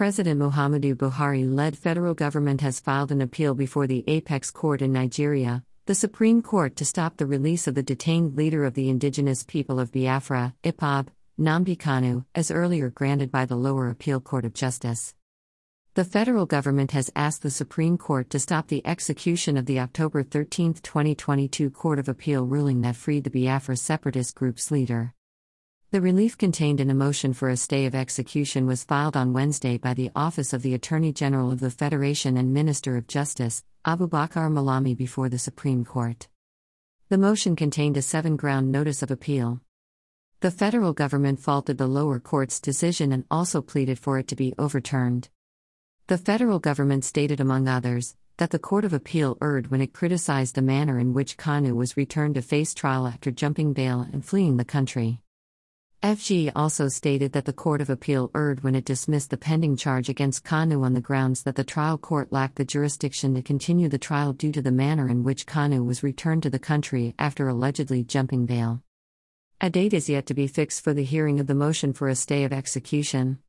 President Muhammadu Buhari led federal government has filed an appeal before the Apex Court in Nigeria, the Supreme Court, to stop the release of the detained leader of the indigenous people of Biafra, IPOB, Nnamdi Kanu, as earlier granted by the lower appeal court of justice. The federal government has asked the Supreme Court to stop the execution of the October 13, 2022 Court of Appeal ruling that freed the Biafra separatist group's leader. The relief contained in a motion for a stay of execution was filed on Wednesday by the Office of the Attorney General of the Federation and Minister of Justice, Abubakar Malami, before the Supreme Court. The motion contained a seven ground notice of appeal. The federal government faulted the lower court's decision and also pleaded for it to be overturned. The federal government stated, among others, that the Court of Appeal erred when it criticized the manner in which Kanu was returned to face trial after jumping bail and fleeing the country. FG also stated that the Court of Appeal erred when it dismissed the pending charge against Kanu on the grounds that the trial court lacked the jurisdiction to continue the trial due to the manner in which Kanu was returned to the country after allegedly jumping bail. A date is yet to be fixed for the hearing of the motion for a stay of execution.